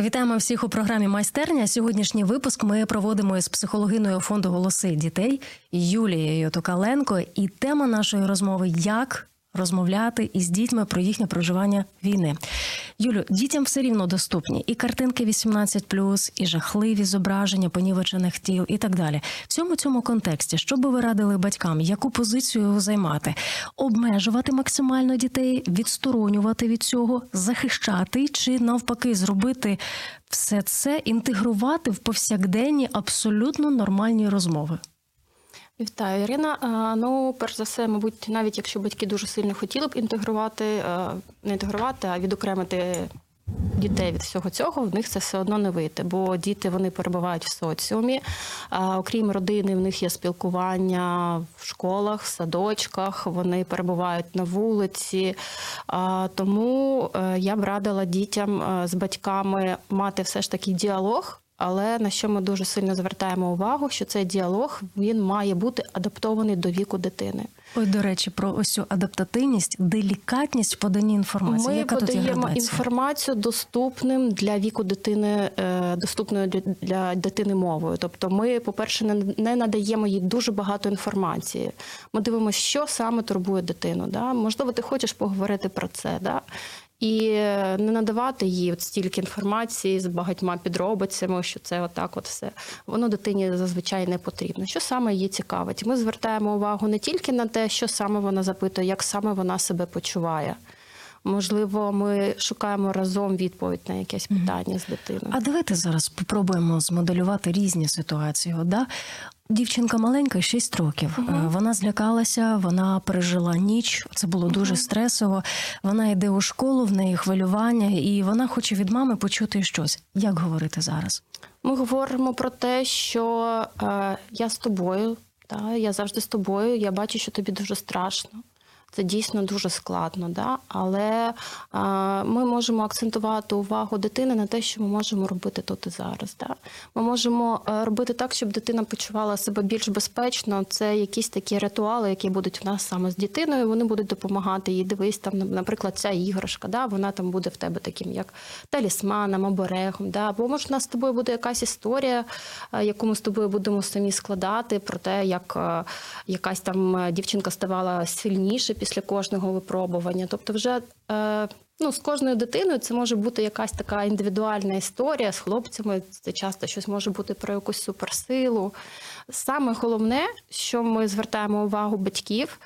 Вітаємо всіх у програмі Майстерня. Сьогоднішній випуск ми проводимо із психологиною фонду голоси дітей Юлією Токаленко. І тема нашої розмови як розмовляти із дітьми про їхнє проживання війни. Юлю, дітям все рівно доступні і картинки 18+, і жахливі зображення понівечених тіл, і так далі. В цьому цьому контексті, що би ви радили батькам, яку позицію займати, обмежувати максимально дітей, відсторонювати від цього, захищати чи навпаки зробити все це, інтегрувати в повсякденні абсолютно нормальні розмови. Вітаю, Ірина. Ну, перш за все, мабуть, навіть якщо батьки дуже сильно хотіли б інтегрувати, не інтегрувати, а відокремити дітей від всього цього, в них це все одно не вийде, бо діти вони перебувають в соціумі. Окрім родини, в них є спілкування в школах, в садочках, вони перебувають на вулиці. Тому е, я б радила дітям е, з батьками мати все ж таки діалог. Але на що ми дуже сильно звертаємо увагу, що цей діалог він має бути адаптований до віку дитини. Ой, до речі, про ось цю адаптативність, делікатність в поданні інформації. Ми Яка тут подаємо градація? інформацію доступним для віку дитини, е, доступною для- дитини мовою. Тобто, ми, по-перше, не надаємо їй дуже багато інформації. Ми дивимося, що саме турбує дитину. Да? Можливо, ти хочеш поговорити про це. Да? І е, не надавати їй от стільки інформації з багатьма підробицями, що це отак, от все. Воно дитині зазвичай не потрібно. Що саме її цікавить? Ми звертаємо увагу не тільки на те, що саме вона запитує, як саме вона себе почуває. Можливо, ми шукаємо разом відповідь на якесь питання з дитиною. А давайте зараз спробуємо змоделювати різні ситуації. Да? Дівчинка маленька, 6 років. Е, Вона злякалася, вона пережила ніч. Це було дуже стресово. Вона йде у школу, в неї хвилювання, і вона хоче від мами почути щось. Як говорити зараз? Ми говоримо про те, що е, я з тобою, та, я завжди з тобою, я бачу, що тобі дуже страшно. Це дійсно дуже складно, да? але ми можемо акцентувати увагу дитини на те, що ми можемо робити тут і зараз. Да? Ми можемо е, робити так, щоб дитина почувала себе більш безпечно. Це якісь такі ритуали, які будуть в нас саме з дитиною. Вони будуть допомагати їй. Дивись, там, наприклад, ця іграшка, да? вона там буде в тебе таким, як талісманом, оберегом. Да? Або може, в нас з тобою буде якась історія, е, яку ми з тобою будемо самі складати, про те, як е, якась там дівчинка ставала сильніше після кожного випробування. Тобто, вже е, ну, з кожною дитиною це може бути якась така індивідуальна історія з хлопцями. Це часто щось може бути про якусь суперсилу. Саме головне, що ми звертаємо увагу батьків,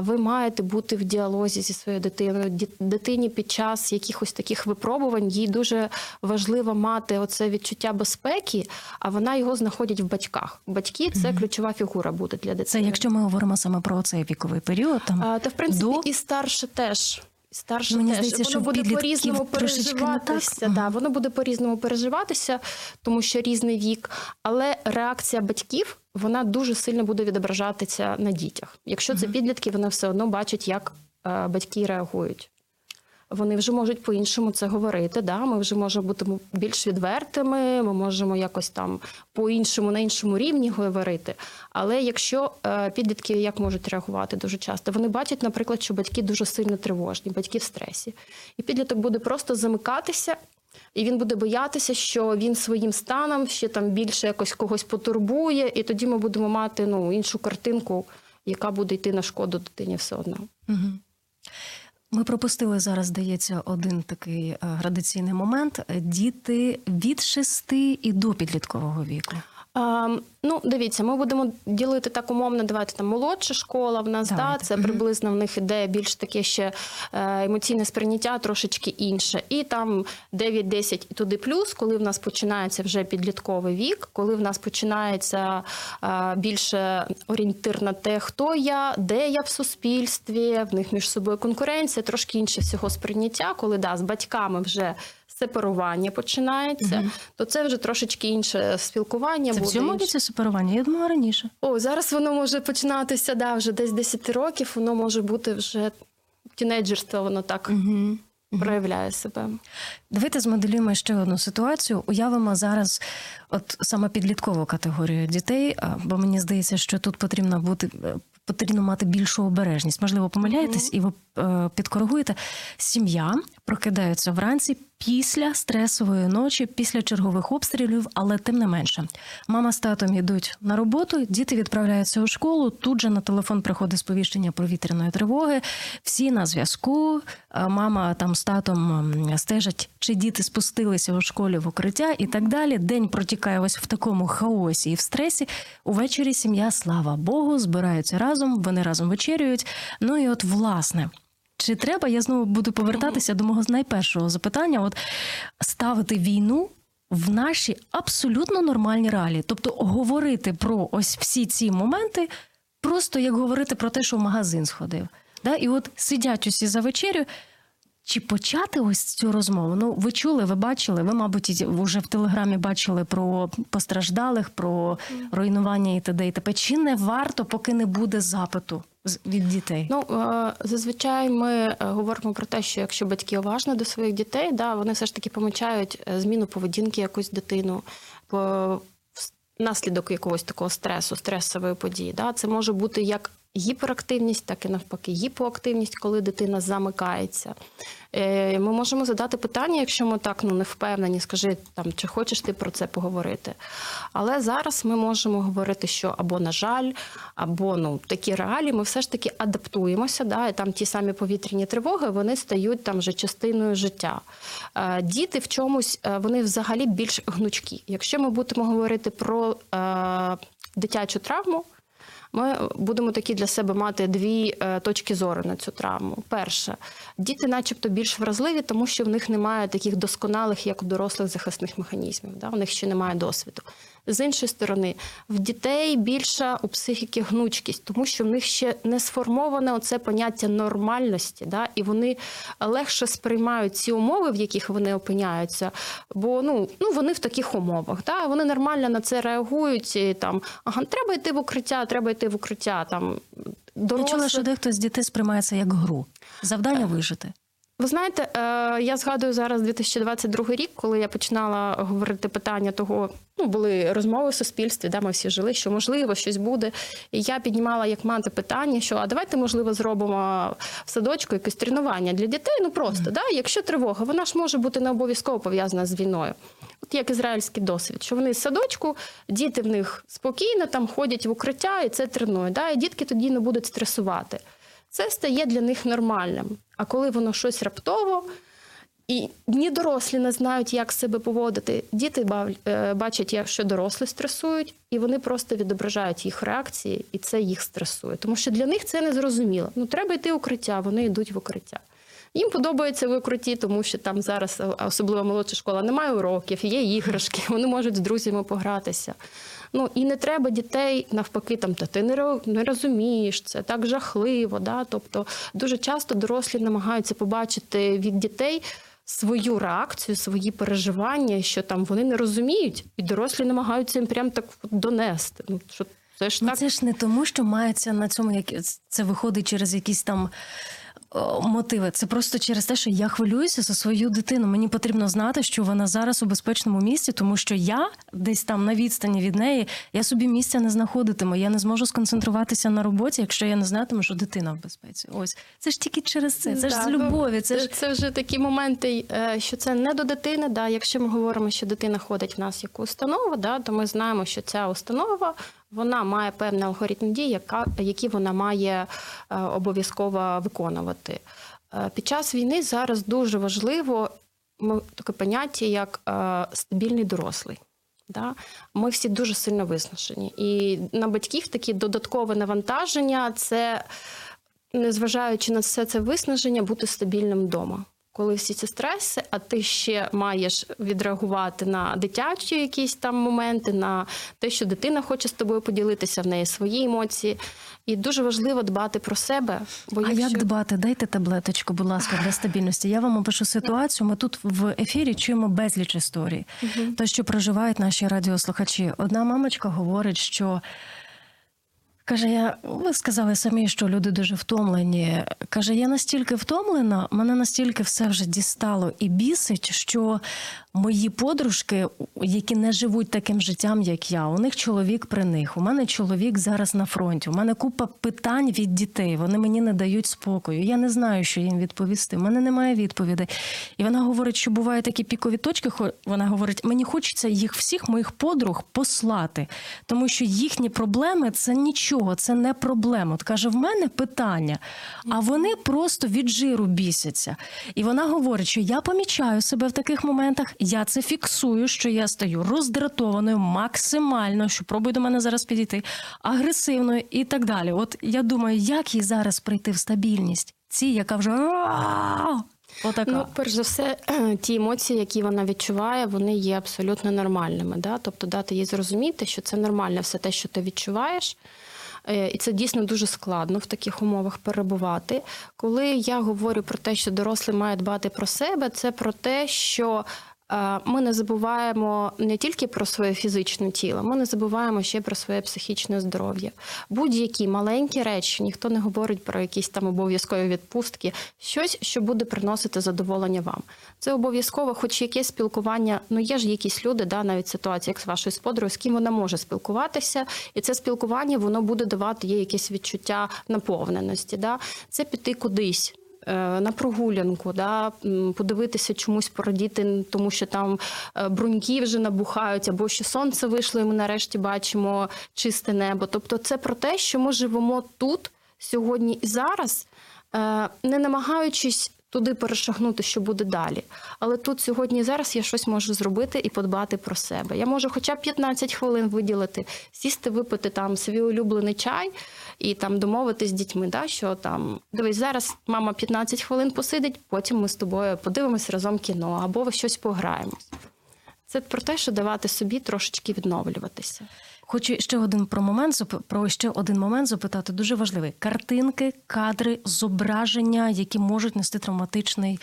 ви маєте бути в діалозі зі своєю дитиною. Дитині під час якихось таких випробувань їй дуже важливо мати оце відчуття безпеки, а вона його знаходить в батьках. Батьки це ключова фігура буде для дитини. Це якщо ми говоримо саме про цей віковий період, там А, та в принципі до і старше теж. І Старше Мені теж здається, що воно в буде трошечки так. переживатися. Да, воно буде по-різному переживатися, тому що різний вік. Але реакція батьків вона дуже сильно буде відображатися на дітях. Якщо це підлітки, вони все одно бачать, як е, батьки реагують. Вони вже можуть по-іншому це говорити. Да? Ми вже можемо бути більш відвертими, ми можемо якось там по-іншому на іншому рівні говорити. Але якщо е, підлітки як можуть реагувати дуже часто, вони бачать, наприклад, що батьки дуже сильно тривожні, батьки в стресі, і підліток буде просто замикатися. І він буде боятися, що він своїм станом ще там більше якось когось потурбує, і тоді ми будемо мати ну іншу картинку, яка буде йти на шкоду дитині все одно. Мгм. Ми пропустили зараз, здається, один такий е, градаційний момент. Діти від 6 і до підліткового віку. Ну, дивіться, ми будемо ділити так умовно. Давайте там молодша школа в нас, да, це приблизно в них іде більш таке ще е, емоційне сприйняття трошечки інше. І там 9-10 і туди плюс, коли в нас починається вже підлітковий вік, коли в нас починається е, більше орієнтир на те, хто я, де я в суспільстві, в них між собою конкуренція, трошки інше всього сприйняття, коли да, з батьками вже. Сепарування починається, то це вже трошечки інше спілкування. Це в буде цьому інше. віці суперування? Я думала раніше. О, зараз воно може починатися, да, вже десь 10 років, воно може бути вже тінейджерство, воно так Угу. проявляє себе. Давайте змоделюємо ще одну ситуацію. Уявимо зараз, от саме підліткову категорію дітей, бо мені здається, що тут потрібно бути. е, Потрібно мати більшу обережність. Можливо, помиляєтесь, і ви підкоригуєте. Сім'я прокидається вранці після стресової ночі, після чергових обстрілів, але тим не менше, мама з татом йдуть на роботу, діти відправляються у школу. Тут же на телефон приходить сповіщення повітряної тривоги. Всі на зв'язку. Е, Мама там з татом стежать, чи діти спустилися у школі в укриття і так далі. День протікає ось в такому хаосі і в стресі. Увечері сім'я, слава Богу, збираються разом, вони разом вечерюють. Ну і от власне. Чи треба, я знову буду повертатися до мого найпершого запитання: от ставити війну в наші абсолютно нормальні реалії, тобто говорити про ось всі ці моменти, просто як говорити про те, що в магазин сходив. Да? І от сидять усі за вечерю. Чи почати ось цю розмову? Ну, ви чули, ви бачили, ви, мабуть, вже в телеграмі бачили про постраждалих, про руйнування і т.д. і т.п. Чи не варто, поки не буде запиту від дітей? Ну е, зазвичай ми е, говоримо про те, що якщо батьки уважні до своїх дітей, да, вони все ж таки помічають е, зміну поведінки якусь дитину наслідок якогось такого стресу, стресової події. Да. Це може бути як гіперактивність, так і навпаки, гіпоактивність, коли дитина замикається. Е, Ми можемо задати питання, якщо ми так ну не впевнені, скажи там, чи хочеш ти про це поговорити. Але зараз ми можемо говорити, що або на жаль, або ну такі реалії, ми все ж таки адаптуємося. Да, і там ті самі повітряні тривоги вони стають там вже частиною життя. Е, Діти в чомусь е, вони взагалі більш гнучкі. Якщо ми будемо говорити про е, дитячу травму. Ми будемо такі для себе мати дві е, точки зору на цю травму. Перше, діти, начебто, більш вразливі, тому що в них немає таких досконалих, як у дорослих захисних механізмів. Да? У них ще немає досвіду. З іншої сторони, в дітей більша у психіки гнучкість, тому що в них ще не сформоване оце поняття нормальності, да? і вони легше сприймають ці умови, в яких вони опиняються, бо ну, ну вони в таких умовах. Да? Вони нормально на це реагують. І, там, ага, треба йти в укриття, треба йти в укриття. Там, Я дорослі... чула, що дехто з дітей сприймає це як гру. Завдання вижити. Ви знаєте, е, я згадую зараз 2022 рік, коли я починала говорити питання того, ну були розмови в суспільстві, де ми всі жили, що можливо щось буде. І я піднімала як мати питання, що а давайте, можливо, зробимо в садочку якесь тренування для дітей. Ну просто да, якщо тривога, вона ж може бути не обов'язково пов'язана з війною. От як ізраїльський досвід, що вони з садочку, діти в них спокійно там ходять в укриття і це тренують. Да, і дітки тоді не будуть стресувати. Це стає для них нормальним. А коли воно щось раптово, і ні дорослі не знають, як себе поводити. Діти е, бачать, як що дорослі стресують, і вони просто відображають їх реакції, і це їх стресує. Тому що для них це не зрозуміло. Ну треба йти в укриття, вони йдуть в укриття. Їм подобається в укритті, тому що там зараз, особливо молодша школа, немає уроків, є іграшки, вони можуть з друзями погратися. Ну і не треба дітей навпаки, там та ти не розумієш, це так жахливо. Да? Тобто дуже часто дорослі намагаються побачити від дітей свою реакцію, свої переживання, що там вони не розуміють, і дорослі намагаються їм прям так донести. Ну що це ж Ну, так. це ж не тому, що мається на цьому як це виходить через якісь там. О, Мотиви, це просто через те, що я хвилююся за свою дитину. Мені потрібно знати, що вона зараз у безпечному місці, тому що я десь там на відстані від неї, я собі місця не знаходитиму. Я не зможу сконцентруватися на роботі, якщо я не знатиму, що дитина в безпеці. Ось це ж тільки через це. Це ж з любові. Це ж це вже такі моменти, е, що це не до дитини. Да. Якщо ми говоримо, що дитина ходить в нас в яку установу, да, то ми знаємо, що ця установа вона має певний алгоритм дій, яка, які вона має е, обов'язково виконувати. Е, Під час війни зараз дуже важливо таке поняття, як е, стабільний дорослий. Да? Ми всі дуже сильно виснажені. І на батьків такі додаткове навантаження це, незважаючи на все це виснаження, бути стабільним вдома. Коли всі ці стреси, а ти ще маєш відреагувати на дитячі якісь там моменти, на те, що дитина хоче з тобою поділитися в неї свої емоції. І дуже важливо дбати про себе. Бо А якщо... як дбати? Дайте таблеточку, будь ласка, для стабільності. Я вам опишу ситуацію. Ми тут в ефірі чуємо безліч історій. То, що проживають наші радіослухачі. Одна мамочка говорить, що. Каже, я ви сказали самі, що люди дуже втомлені. Каже, я настільки втомлена, мене настільки все вже дістало і бісить, що Мої подружки, які не живуть таким життям, як я, у них чоловік при них. У мене чоловік зараз на фронті. У мене купа питань від дітей. Вони мені не дають спокою. Я не знаю, що їм відповісти. У мене немає відповідей. І вона говорить, що бувають такі пікові точки. Вона говорить, мені хочеться їх всіх моїх подруг послати, тому що їхні проблеми це нічого, це не проблема. От каже, в мене питання, а вони просто від жиру бісяться. І вона говорить, що я помічаю себе в таких моментах, я це фіксую, що я стаю роздратованою максимально, що пробує до мене зараз підійти, агресивною і так далі. От я думаю, як їй зараз прийти в стабільність? Ці, яка вже отака. Ну, перш за все, ті емоції, які вона відчуває, вони є абсолютно нормальними. Да? Тобто дати їй зрозуміти, що це нормально все те, що ти відчуваєш. Е, І це дійсно дуже складно в таких умовах перебувати. Коли я говорю про те, що дорослий має дбати про себе, це про те, що ми не забуваємо не тільки про своє фізичне тіло, ми не забуваємо ще про своє психічне здоров'я. Будь-які маленькі речі, ніхто не говорить про якісь там обов'язкові відпустки, щось, що буде приносити задоволення вам. Це обов'язково, хоч якесь спілкування. Ну є ж якісь люди, да, навіть ситуація, як з вашою сподорою, з ким вона може спілкуватися, і це спілкування воно буде давати їй якесь відчуття наповненості. Да? Це піти кудись. Е, На прогулянку, да, подивитися чомусь порадіти, тому що там е, бруньки вже набухають, або що сонце вийшло, і ми нарешті бачимо чисте небо. Тобто, це про те, що ми живемо тут, сьогодні і зараз, е, не намагаючись туди перешагнути, що буде далі. Але тут сьогодні і зараз я щось можу зробити і подбати про себе. Я можу хоча б 15 хвилин виділити, сісти, випити там свій улюблений чай і там домовитись з дітьми, да, що там дивись, зараз мама 15 хвилин посидить, потім ми з тобою подивимось разом кіно або щось пограємось. Це про те, що давати собі трошечки відновлюватися. Хочу ще один про момент про ще один момент запитати. Дуже важливий: картинки, кадри, зображення, які можуть нести травматичний,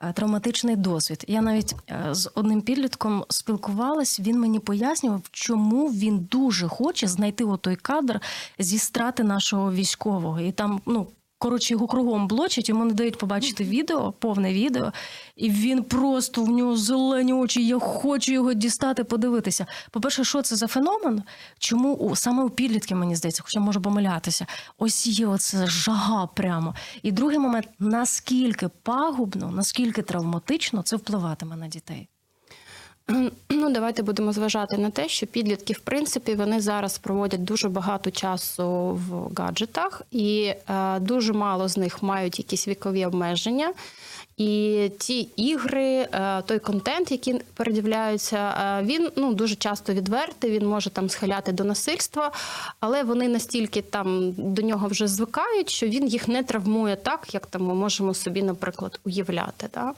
е, травматичний досвід. Я навіть е, з одним підлітком спілкувалась. Він мені пояснював, чому він дуже хоче знайти отой кадр зі страти нашого військового, і там ну. Коротше, його кругом блочать, йому не дають побачити відео, повне відео, і він просто в нього зелені очі. Я хочу його дістати, подивитися. По-перше, що це за феномен? Чому у саме у підлітків, мені здається, хоча можу помилятися, ось є оце жага прямо. І другий момент, наскільки пагубно, наскільки травматично це впливатиме на дітей. Ну, давайте будемо зважати на те, що підлітки, в принципі, вони зараз проводять дуже багато часу в гаджетах, і е, дуже мало з них мають якісь вікові обмеження. І ті ігри, е, той контент, який передивляються, е, він ну дуже часто відвертий. Він може там схиляти до насильства, але вони настільки там до нього вже звикають, що він їх не травмує так, як там ми можемо собі, наприклад, уявляти. Да?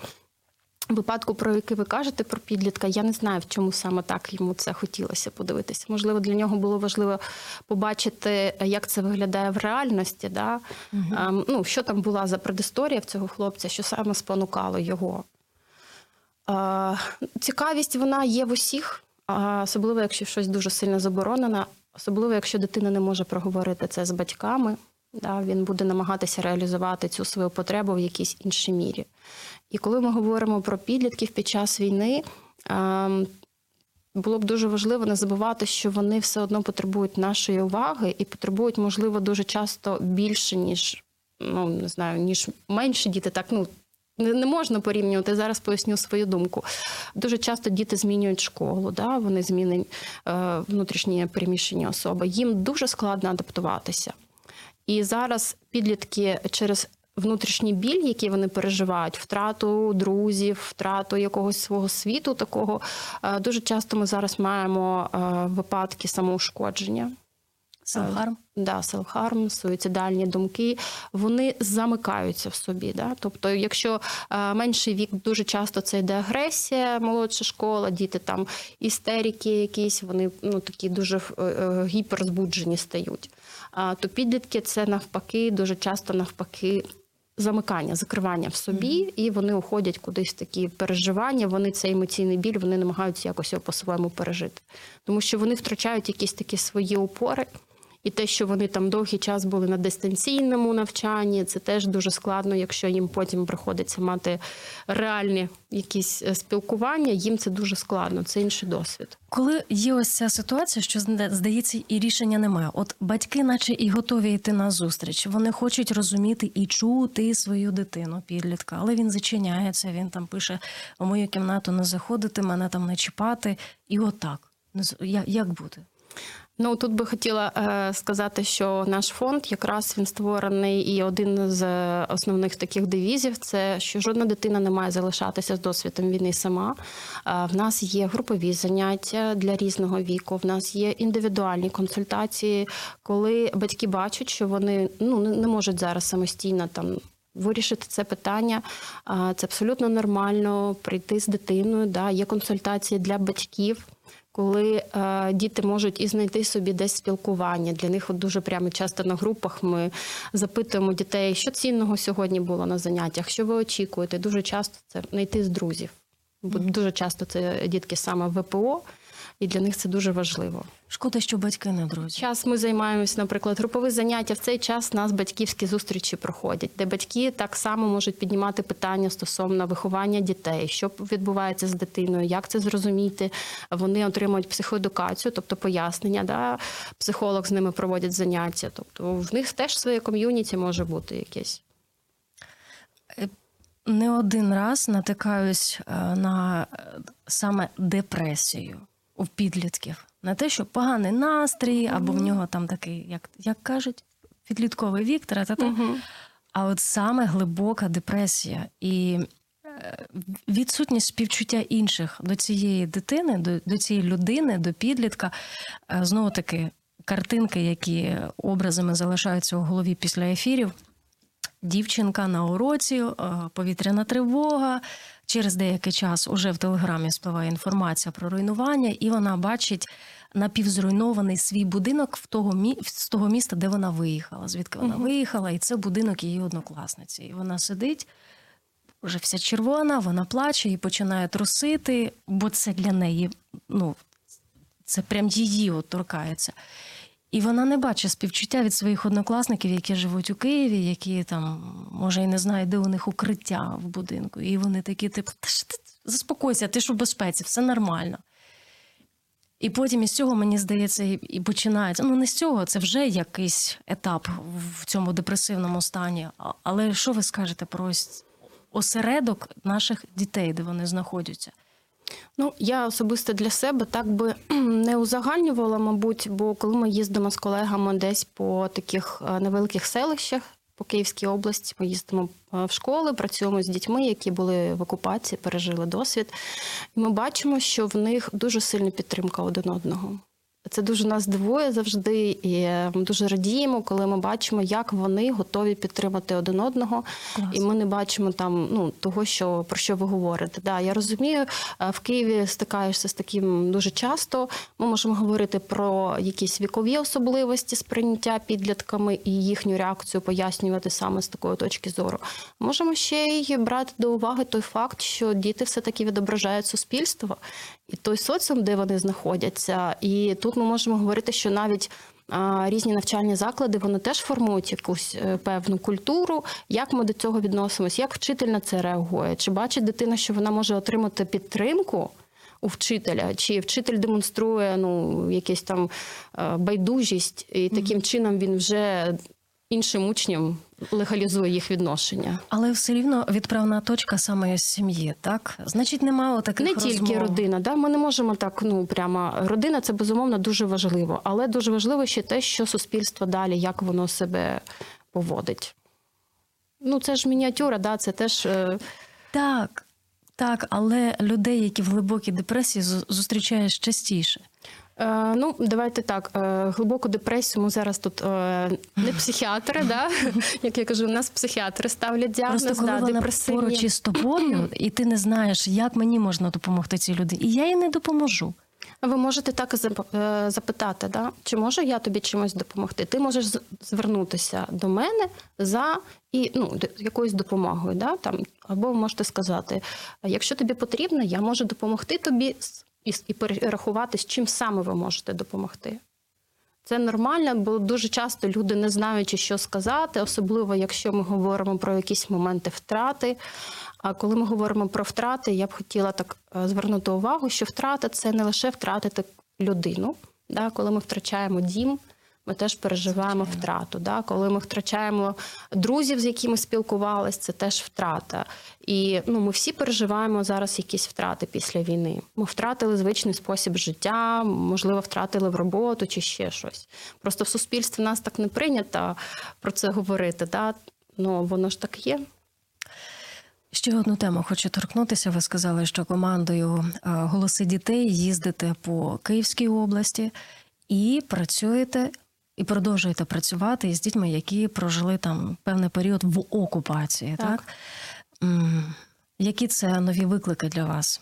Випадку, про який ви кажете про підлітка, я не знаю, в чому саме так йому це хотілося подивитися. Можливо, для нього було важливо побачити, як це виглядає в реальності. Да? Ем, ну, що там була за предісторія в цього хлопця, що саме спонукало його. Е, цікавість вона є в усіх, а особливо, якщо щось дуже сильно заборонено, особливо, якщо дитина не може проговорити це з батьками. Да, він буде намагатися реалізувати цю свою потребу в якійсь іншій мірі. І коли ми говоримо про підлітків під час війни, ем, було б дуже важливо не забувати, що вони все одно потребують нашої уваги і потребують, можливо, дуже часто більше, ніж ну не знаю, ніж менші діти. Так ну не, можна порівнювати. Зараз поясню свою думку. Дуже часто діти змінюють школу, да? вони змінені е, внутрішні переміщені особи. Їм дуже складно адаптуватися. І зараз підлітки через внутрішній біль, який вони переживають, втрату друзів, втрату якогось свого світу, такого е, дуже часто ми зараз маємо е, випадки самоушкодження. Селфхарм? Да, селфхарм, суїцидальні думки, вони замикаються в собі. Да? Тобто, якщо е, менший вік дуже часто це йде агресія, молодша школа, діти там істерики якісь, вони ну такі дуже е, е, гіперзбуджені стають. То підлітки це навпаки, дуже часто навпаки. Замикання, закривання в собі, і вони уходять кудись в такі переживання. Вони цей емоційний біль, вони намагаються якось його по-своєму пережити, тому що вони втрачають якісь такі свої опори, І те, що вони там довгий час були на дистанційному навчанні, це теж дуже складно, якщо їм потім приходиться мати реальні якісь е, спілкування, їм це дуже складно, це інший досвід. Коли є ось ця ситуація, що зда- здається, і рішення немає. От батьки, наче і готові йти на зустріч. Вони хочуть розуміти і чути свою дитину, підлітка, але він зачиняється. Він там пише: у мою кімнату не заходити, мене там не чіпати. І отак. Не з- Як бути? Ну тут би хотіла е, сказати, що наш фонд якраз він створений, і один з е, основних таких девізів це що жодна дитина не має залишатися з досвідом війни сама. Е, в нас є групові заняття для різного віку. В нас є індивідуальні консультації, коли батьки бачать, що вони ну не можуть зараз самостійно там. Вирішити це питання це абсолютно нормально. Прийти з дитиною. Да, є консультації для батьків коли е, діти можуть і знайти собі десь спілкування. Для них от дуже прямо часто на групах ми запитуємо дітей, що цінного сьогодні було на заняттях, що ви очікуєте. Дуже часто це знайти з друзів. Бо дуже часто це дітки саме ВПО, і для них це дуже важливо. Шкода, що батьки не друзі. Час ми займаємося, наприклад, групові заняття. В цей час у нас батьківські зустрічі проходять, де батьки так само можуть піднімати питання стосовно виховання дітей, що відбувається з дитиною, як це зрозуміти. Вони отримують психоедукацію, тобто пояснення. Да? Психолог з ними проводить заняття. Тобто в них теж своє ком'юніті може бути якесь. Не один раз натикаюсь е, на е, саме депресію у підлітків. Не те, що поганий настрій, або в нього там такий, як, як кажуть, підлітковий вік, та-та-та. Угу. а от саме глибока депресія і е, відсутність співчуття інших до цієї дитини, до, до цієї людини, до підлітка. Е, Знову таки, картинки, які образами залишаються у голові після ефірів. Дівчинка на уроці, е, повітряна тривога. Через деякий час уже в телеграмі спливає інформація про руйнування, і вона бачить напівзруйнований свій будинок в того мі... з того міста, де вона виїхала. Звідки вона Мгм. виїхала, і це будинок її однокласниці. І вона сидить, вже вся червона, вона плаче і починає трусити, бо це для неї, ну, це прям її от торкається. І вона не бачить співчуття від своїх однокласників, які живуть у Києві, які там, може, і не знають, де у них укриття в будинку. І вони такі, типу, та ж ти заспокойся, ти ж у безпеці, все нормально. І потім із цього, мені здається, і починається. Ну, не з цього, це вже якийсь етап в цьому депресивному стані. Але що ви скажете про ось осередок наших дітей, де вони знаходяться? Ну, я особисто для себе так би не узагальнювала, мабуть, бо коли ми їздимо з колегами десь по таких е, невеликих селищах по Київській області, ми їздимо е, в школи, працюємо з дітьми, які були в окупації, пережили досвід. І ми бачимо, що в них дуже сильна підтримка один одного. Це дуже нас дивує завжди, і ми дуже радіємо, коли ми бачимо, як вони готові підтримати один одного. Клас. І ми не бачимо там ну того, що про що ви говорите. Да, я розумію, е, в Києві стикаєшся з таким дуже часто. Ми можемо говорити про якісь вікові особливості сприйняття підлітками і їхню реакцію пояснювати саме з такої точки зору. Можемо ще й брати до уваги той факт, що діти все таки відображають суспільство і той соціум, де вони знаходяться. І тут ми можемо говорити, що навіть різні навчальні заклади вони теж формують якусь е, певну культуру. Як ми до цього відносимось, Як вчитель на це реагує? Чи бачить дитина, що вона може отримати підтримку? У вчителя, чи вчитель демонструє ну якесь там е, байдужість, і таким чином він вже іншим учням легалізує їх відношення. Але все рівно відправна точка саме з сім'ї, так? Значить, немає таких Не розмов. тільки родина, да ми не можемо так. Ну прямо родина це безумовно дуже важливо, але дуже важливо ще те, що суспільство далі, як воно себе поводить. Ну це ж мініатюра, да, це теж е, Так, так, але людей, які в глибокій депресії, зустрічаєш частіше. Е, ну, давайте так. Е, глибоку депресію ми зараз тут е, не психіатри, да? як я кажу, у нас психіатри ставлять діагноз, Просто коли да, вона депресивні. поруч із тобою, і ти не знаєш, як мені можна допомогти цій людині, і я їй не допоможу. Ви можете так запитати, да? чи можу я тобі чимось допомогти? Ти можеш звернутися до мене за і ну якоюсь допомогою, да? там або можете сказати, якщо тобі потрібно, я можу допомогти тобі з- і, і перерахувати, з чим саме ви можете допомогти. Це нормально, бо дуже часто люди не знаючи, що сказати, особливо якщо ми говоримо про якісь моменти втрати. А коли ми говоримо про втрати, я б хотіла так е, звернути увагу, що втрата це не лише втратити людину. Да? Коли ми втрачаємо дім, ми теж переживаємо втрату. Да? Коли ми втрачаємо друзів, з якими спілкувалися, це теж втрата. І ну, ми всі переживаємо зараз якісь втрати після війни. Ми втратили звичний спосіб життя, можливо, втратили в роботу чи ще щось. Просто в суспільстві нас так не прийнято про це говорити. Да? Ну, воно ж так є. Ще одну тему хочу торкнутися. Ви сказали, що командою е, голоси дітей їздите по Київській області і працюєте і продовжуєте працювати із дітьми, які прожили там певний період в окупації. Так, Так. Які це нові виклики для вас?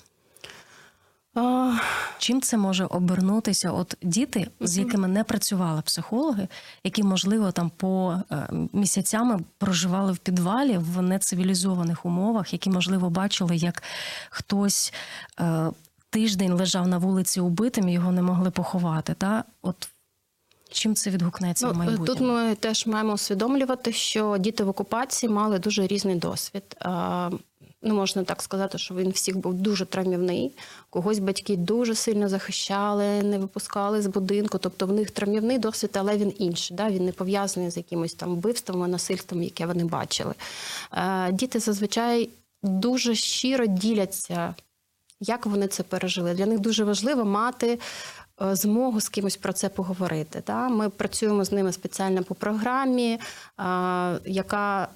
А, Чим це може обернутися? От діти, з якими не працювали психологи, які, можливо, там по е, місяцями проживали в підвалі в нецивілізованих умовах, які, можливо, бачили, як хтось е, тиждень лежав на вулиці убитим, і його не могли поховати. Та? От чим це відгукнеться в Ну, майбутньому? тут ми теж маємо усвідомлювати, що діти в окупації мали дуже різний досвід. Не можна так сказати, що він всіх був дуже травмівний. Когось батьки дуже сильно захищали, не випускали з будинку. Тобто в них травмівний досвід, але він інший. Да? Він не пов'язаний з якимось там вбивством, насильством, яке вони бачили. Е, Діти зазвичай дуже щиро діляться як вони це пережили. Для них дуже важливо мати е, змогу з кимось про це поговорити. Да? Ми працюємо з ними спеціально по програмі, е, яка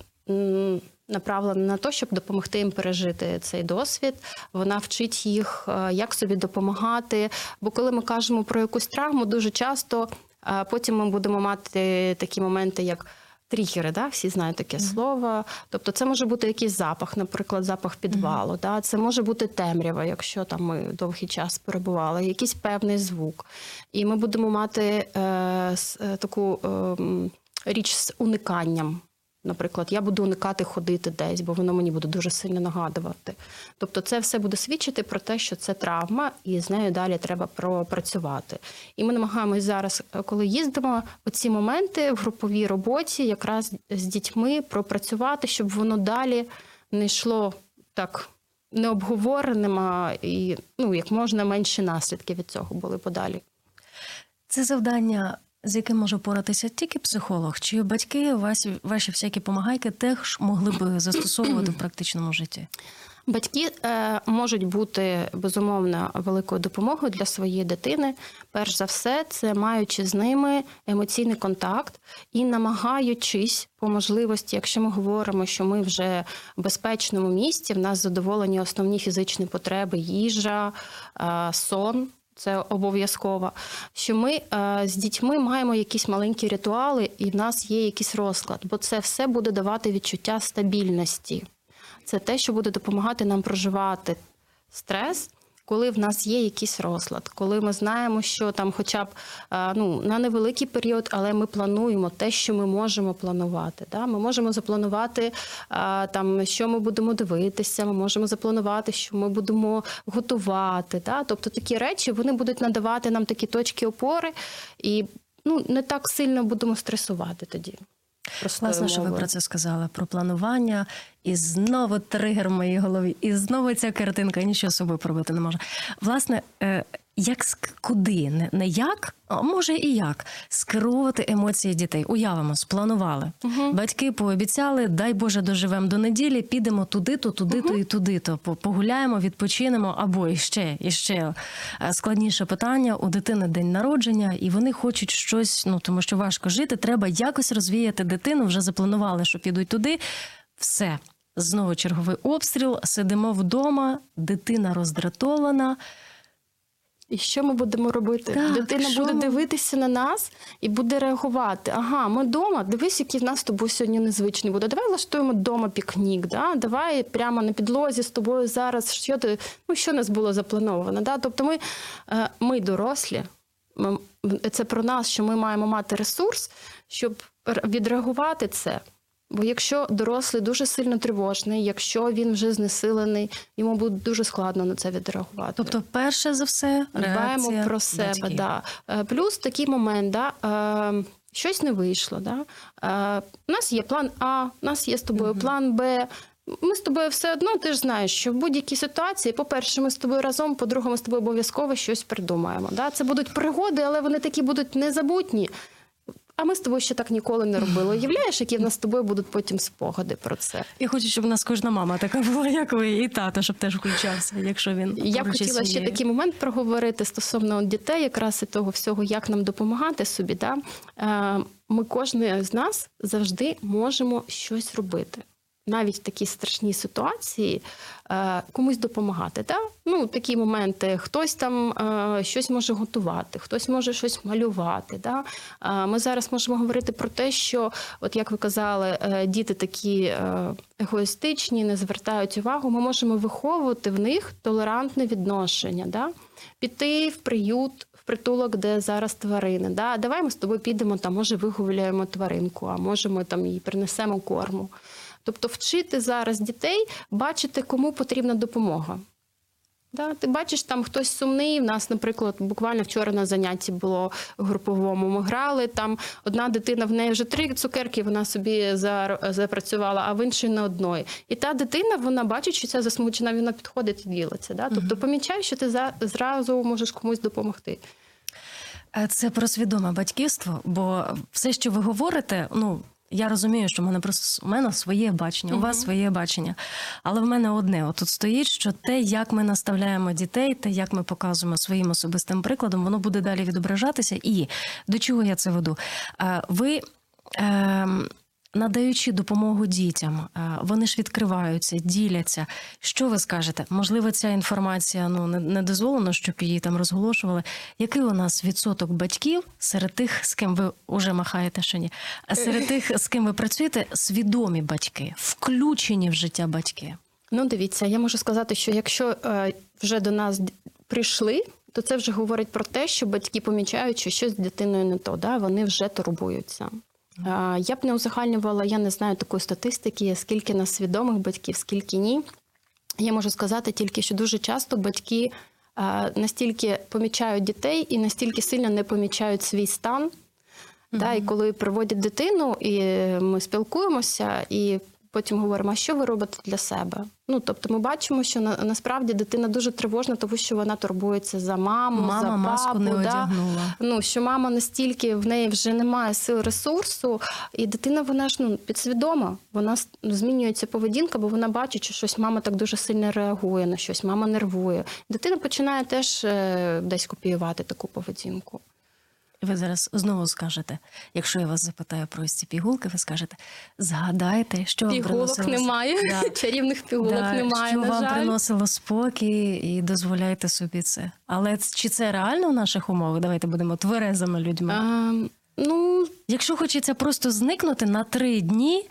направлена на те, щоб допомогти їм пережити цей досвід. Вона вчить їх, е, як собі допомагати. Бо коли ми кажемо про якусь травму, дуже часто е, потім ми будемо мати такі моменти, як тригери, да? всі знають таке слово. Тобто це може бути якийсь запах, наприклад, запах підвалу. Да? Це може бути темрява, якщо там ми довгий час перебували, якийсь певний звук. І ми будемо мати е, е, таку е, річ з униканням. Наприклад, я буду уникати ходити десь, бо воно мені буде дуже сильно нагадувати. Тобто, це все буде свідчити про те, що це травма, і з нею далі треба пропрацювати. І ми намагаємось зараз, е, коли їздимо, оці моменти в груповій роботі, якраз з дітьми пропрацювати, щоб воно далі не йшло так необговореним, і ну як можна менші наслідки від цього були подалі. Це завдання, з яким може поратися тільки психолог, чи батьки, ваші, ваші всякі помагайки теж могли би застосовувати в практичному житті? Батьки е, можуть бути безумовно великою допомогою для своєї дитини. Перш за все, це маючи з ними емоційний контакт і намагаючись по можливості, якщо ми говоримо, що ми вже в безпечному місці, в нас задоволені основні фізичні потреби, їжа, е, сон. Це обов'язково. Що ми е, з дітьми маємо якісь маленькі ритуали, і в нас є якийсь розклад, бо це все буде давати відчуття стабільності. Це те, що буде допомагати нам проживати стрес, коли в нас є якийсь розклад, коли ми знаємо, що там, хоча б е, ну, на невеликий період, але ми плануємо те, що ми можемо планувати. Да? Ми можемо запланувати е, там, що ми будемо дивитися, ми можемо запланувати, що ми будемо готувати. Да? Тобто такі речі вони будуть надавати нам такі точки опори, і ну, не так сильно будемо стресувати тоді. Власне, що ви про це сказали про планування, і знову тригер в моїй голові, і знову ця картинка, нічого з собою пробити не може. Власне, е, як куди? Не, не як, а може і як скерувати емоції дітей. Уявимо, спланували. Батьки пообіцяли, дай Боже, доживемо до неділі, підемо туди-то, туди-то і туди-то. Погуляємо, відпочинемо, або іще, іще е, складніше питання. У дитини день народження, і вони хочуть щось, ну тому що важко жити. Треба якось розвіяти дитину. Вже запланували, що підуть туди. Все. Знову черговий обстріл. Сидимо вдома, дитина роздратована. І що ми будемо робити? Так, Дитина що буде ми- дивитися на нас і буде реагувати. Ага, ми вдома. Дивись, який в нас з тобою сьогодні незвичний буде. Давай влаштуємо вдома пікнік. Да? Давай прямо на підлозі з тобою зараз. Що ти ну що у нас було заплановано? Да? Тобто, ми, е, ми дорослі. Це про нас, що ми маємо мати ресурс, щоб відреагувати це. Бо якщо дорослий дуже сильно тривожний, якщо він вже знесилений, йому буде дуже складно на це відреагувати. Тобто, перше за все, Дбаємо про себе. батьків. Да. Е, Плюс такий момент, да, е, щось не вийшло. Да. Е, У нас є план А, у нас є з тобою план Б. Ми з тобою все одно, ти ж знаєш, що в будь-якій ситуації, по-перше, ми з тобою разом, по-друге, ми з тобою обов'язково щось придумаємо. Да? Це будуть пригоди, але вони такі будуть незабутні. А ми з тобою ще так ніколи не робили. Уявляєш, які в нас з тобою будуть потім спогади про це? Я хочу, щоб у нас кожна мама така була, як ви, і тато, щоб теж включався, якщо він Я б хотіла хотіла ще такий момент проговорити стосовно дітей, якраз і того всього, як нам допомагати собі. Да? Е, Ми кожен з нас завжди можемо щось робити. Навіть в такій страшній ситуації е, комусь допомагати. Да? Ну, такі моменти, хтось там е, щось може готувати, хтось може щось малювати. Да? Е, ми зараз можемо говорити про те, що, от як ви казали, діти такі егоїстичні, не звертають увагу. Ми можемо виховувати в них толерантне відношення. Да? Піти в приют. Притулок, де зараз тварини, да, давай ми з тобою підемо, там, може, вигуляємо тваринку, а може, ми там їй принесемо корму. Тобто вчити зараз дітей бачити, кому потрібна допомога. Да, ти бачиш, там хтось сумний. В нас, наприклад, буквально вчора на занятті було груповому. Ми грали там. Одна дитина в неї вже три цукерки, вона собі запрацювала, а в іншій не одної. І та дитина, вона бачить, що ця засмучена, вона підходить і ділиться. Да? Тобто помічай, що ти зразу можеш комусь допомогти. Е, Це про свідоме батьківство, бо все, що ви говорите, ну. Я розумію, що в мене просто у мене своє бачення, у вас своє бачення. Але в мене одне отут стоїть, що те, як ми наставляємо дітей, те, як ми показуємо своїм особистим прикладом, воно буде далі відображатися. І до чого я це веду? Е, Ви. ем, Надаючи допомогу дітям, е, вони ж відкриваються, діляться. Що ви скажете? Можливо, ця інформація ну не, не дозволено, щоб її там розголошували. Який у нас відсоток батьків серед тих, з ким ви уже махаєте, що ні? Серед тих, з ким ви працюєте, свідомі батьки, включені в життя батьки? Ну, дивіться, я можу сказати, що якщо е, вже до нас прийшли, то це вже говорить про те, що батьки помічають, що щось з дитиною не то, да? вони вже турбуються. Е, я б не узагальнювала, я не знаю такої статистики, скільки нас свідомих батьків, скільки ні. Я можу сказати тільки, що дуже часто батьки е, настільки помічають дітей і настільки сильно не помічають свій стан. Та і коли приводять дитину, і ми спілкуємося, і потім говоримо, а що ви робите для себе? Ну тобто, ми бачимо, що на, насправді дитина дуже тривожна, тому що вона турбується за маму, Мама за маску папу, не да? одягнула. Ну що мама настільки в неї вже немає сил ресурсу, і дитина вона ж ну підсвідома. Вона змінюється поведінка, бо вона бачить, що щось мама так дуже сильно реагує на щось, мама нервує. Дитина починає теж е, десь копіювати таку поведінку. І ви зараз знову скажете, якщо я вас запитаю про ці пігулки, ви скажете, згадайте, що вам Пігулок приносило... немає, Да. чарівних пігулок Да, немає. що на вам жаль. приносило спокій і дозволяйте собі це. Але чи це реально в наших умовах? Давайте будемо тверезими людьми. А, ну, Якщо хочеться просто зникнути на три дні,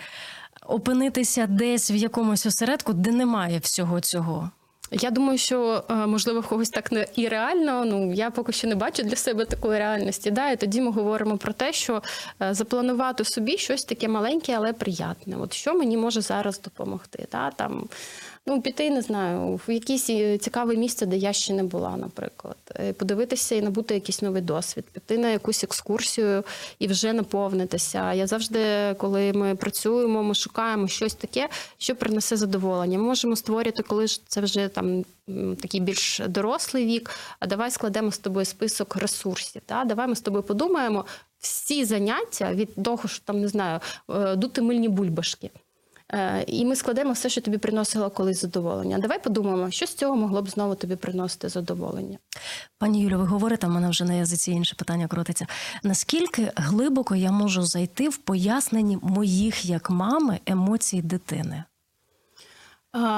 опинитися десь в якомусь осередку, де немає всього цього. Я думаю, що е, можливо в когось так не і реально. Ну я поки що не бачу для себе такої реальності. Да? І тоді ми говоримо про те, що е, запланувати собі щось таке маленьке, але приятне. От що мені може зараз допомогти? Да? Там, ну, піти, не знаю, в якесь е, цікаве місце, де я ще не була, наприклад. Е, Подивитися і набути якийсь новий досвід, піти на якусь екскурсію і вже наповнитися. Я завжди, коли ми працюємо, ми шукаємо щось таке, що принесе задоволення. Ми можемо створити, коли ж це вже там такий більш дорослий вік. А давай складемо з тобою список ресурсів. Та? Давай ми з тобою подумаємо всі заняття від того, що там не знаю, е, дути мильні бульбашки. Е, І ми складемо все, що тобі приносило колись задоволення. Давай подумаємо, що з цього могло б знову тобі приносити задоволення. Пані Юлю, ви говорите, в мене вже на язиці інше питання крутиться. Наскільки глибоко я можу зайти в поясненні моїх як мами емоцій дитини?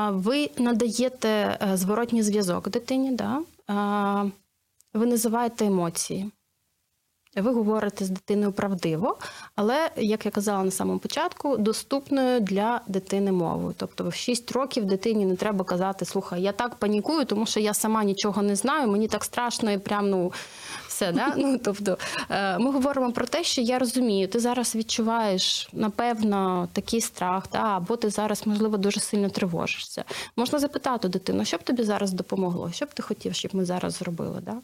Ви надаєте е, зворотній зв'язок дитині, да? Ви називаєте емоції. Ви говорите з дитиною правдиво, але, як я казала на самому початку, доступною для дитини мовою. Тобто в 6 років дитині не треба казати, слухай, я так панікую, тому що я сама нічого не знаю, мені так страшно і прям ну, Все, да? ну, тобто, е, ми говоримо про те, що я розумію, ти зараз відчуваєш, напевно, такий страх, да? або ти зараз, можливо, дуже сильно тривожишся. Можна запитати дитину, що б тобі зараз допомогло? Що б ти хотів, щоб ми зараз зробили? Да?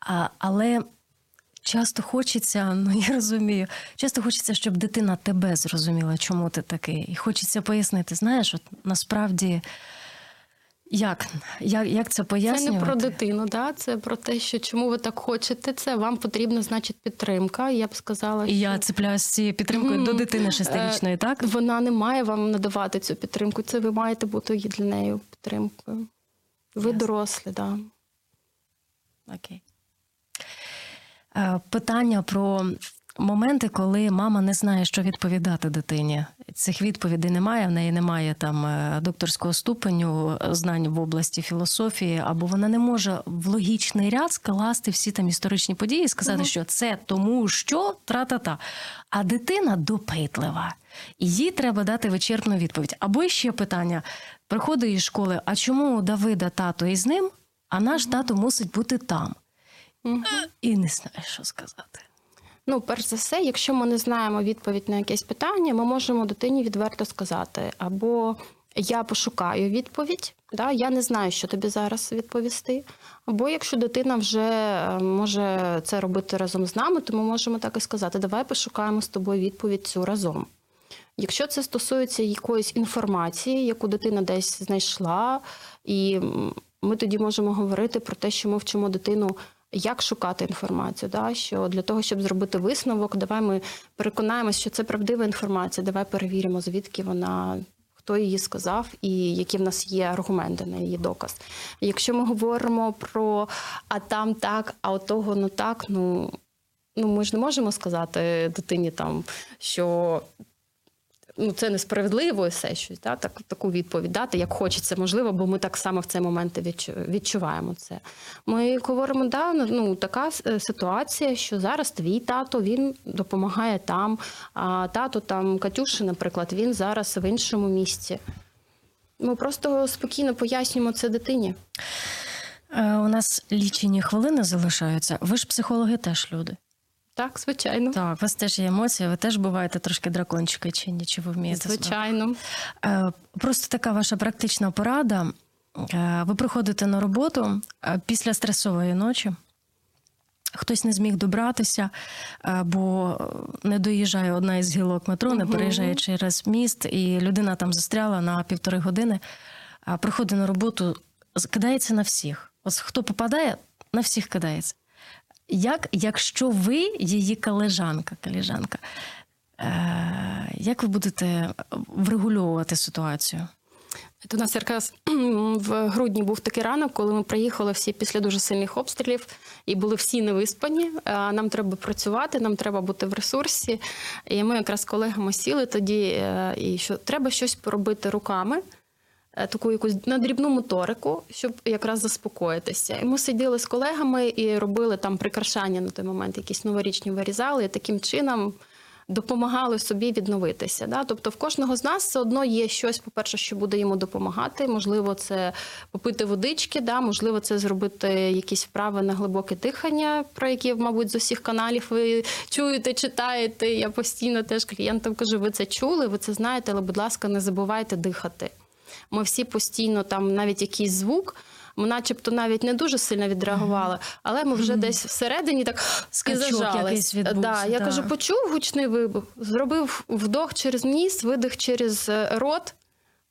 А, але часто хочеться, ну я розумію, часто хочеться, щоб дитина тебе зрозуміла, чому ти такий. І хочеться пояснити, знаєш, от насправді. Як? Як, як це Це не про дитину, да? це про те, що чому ви так хочете. Це вам потрібна, значить, підтримка. Я б сказала, І я що з цією підтримкою Мгм. до дитини шестирічної, так? вона не має вам надавати цю підтримку. Це ви маєте бути для неї підтримкою. Ви Ясно. дорослі, да. Окей. Е, Питання про моменти, коли мама не знає, що відповідати дитині. Цих відповідей немає, в неї немає там е, докторського ступеню, е, знань в області філософії, або вона не може в логічний ряд скласти всі там історичні події і сказати, Мгм. що це тому, що тра-та-та. А дитина допитлива. І їй треба дати вичерпну відповідь. Або ще питання: приходить із школи: а чому у Давида тато із ним, а наш тато мусить бути там? І не знаю, що сказати. Ну, перш за все, якщо ми не знаємо відповідь на якесь питання, ми можемо дитині відверто сказати, або я пошукаю відповідь, да, я не знаю, що тобі зараз відповісти. Або якщо дитина вже е, може це робити разом з нами, то ми можемо так і сказати: давай пошукаємо з тобою відповідь цю разом. Якщо це стосується якоїсь інформації, яку дитина десь знайшла, і ми тоді можемо говорити про те, що ми вчимо дитину, як шукати інформацію. Да? Що для того, щоб зробити висновок, давай ми переконаємося, що це правдива інформація. Давай перевіримо, звідки вона. Хто її сказав, і які в нас є аргументи на її доказ. Якщо ми говоримо про а там так, а от ну так, ну, ну ми ж не можемо сказати дитині там, що ну, це несправедливо і все щось, да? так, таку відповідь дати, як хочеться, можливо, бо ми так само в цей момент відчуваємо це. Ми говоримо, да, ну, така ситуація, що зараз твій тато він допомагає там, а тато там Катюші, наприклад, він зараз в іншому місці. Ми просто спокійно пояснюємо це дитині. Е, у нас лічені хвилини залишаються. Ви ж психологи теж люди. Так, звичайно. Так, у вас теж є емоції, ви теж буваєте трошки дракончики, чи ні, чи ви вмієте? Звичайно. Е, Просто така ваша практична порада. Е, Ви приходите на роботу е, після стресової ночі. Хтось не зміг добратися, е, бо не доїжджає одна із гілок метро, не переїжджає через міст, і людина там застряла на півтори години. Приходить на роботу, кидається на всіх. Ось хто попадає, на всіх кидається. Як, якщо ви її колежанка, колежанка, е, як ви будете врегульовувати ситуацію? От У нас якраз в грудні був такий ранок, коли ми приїхали всі після дуже сильних обстрілів і були всі невиспані. Нам треба працювати, нам треба бути в ресурсі. І ми якраз з колегами сіли тоді, е, і що треба щось поробити руками. Е, Таку якусь надрібну моторику, щоб якраз заспокоїтися. І ми сиділи з колегами і робили там прикрашання на той момент, якісь новорічні вирізали, і таким чином допомагали собі відновитися. Да? Тобто в кожного з нас все одно є щось, по-перше, що буде йому допомагати. Можливо, це попити водички, да? можливо, це зробити якісь вправи на глибоке дихання, про які, мабуть, з усіх каналів ви чуєте, читаєте. Я постійно теж клієнтам кажу, ви це чули, ви це знаєте, але, будь ласка, не забувайте дихати. Ми всі постійно там навіть якийсь звук. Ми начебто навіть не дуже сильно відреагували, але ми вже десь всередині так зажались. відбувся, Да, я кажу, почув гучний вибух, зробив вдох через ніс, видих через е, рот.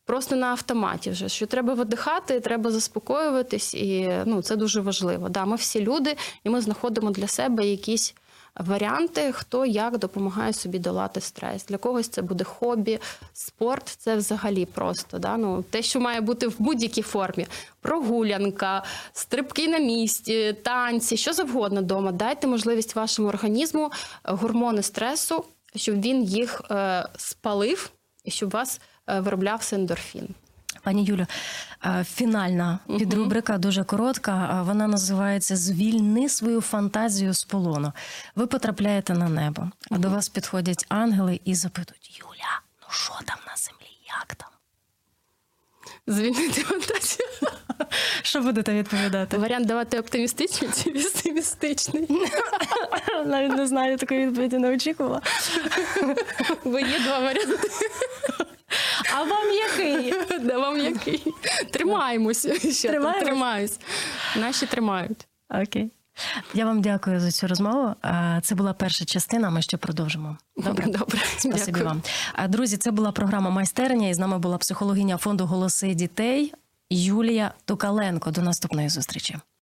Просто на автоматі вже що треба видихати, треба заспокоюватись, і ну це дуже важливо. Да, ми всі люди, і ми знаходимо для себе якісь варіанти, хто як допомагає собі долати стрес. Для когось це буде хобі, спорт це взагалі просто да? ну, те, що має бути в будь-якій формі: прогулянка, стрибки на місці, танці, що завгодно вдома. Дайте можливість вашому організму е, гормони стресу, щоб він їх е, спалив і щоб вас е, вироблявся ендорфін. Пані Юлю, е, фінальна підрубрика дуже коротка. е, Вона називається Звільни свою фантазію з полону. Ви потрапляєте на небо, а до вас підходять ангели і запитують: Юля, ну що там на землі? Як там? Звільнити фантазію. Що будете відповідати? Варіант давати оптимістичний чи песимістичний? Навіть не знаю, такої відповіді не очікувала. Бо є два варіанти. А вам який? Да вам який? Тримаємося. Ще Тримаємось? тримаюсь. Наші тримають. Окей. Я вам дякую за цю розмову. А, Це була перша частина. Ми ще продовжимо. Добре, Добре. спасибі Дякую. вам. А, Друзі, це була програма майстерня. І з нами була психологиня фонду Голоси дітей Юлія Тукаленко. До наступної зустрічі.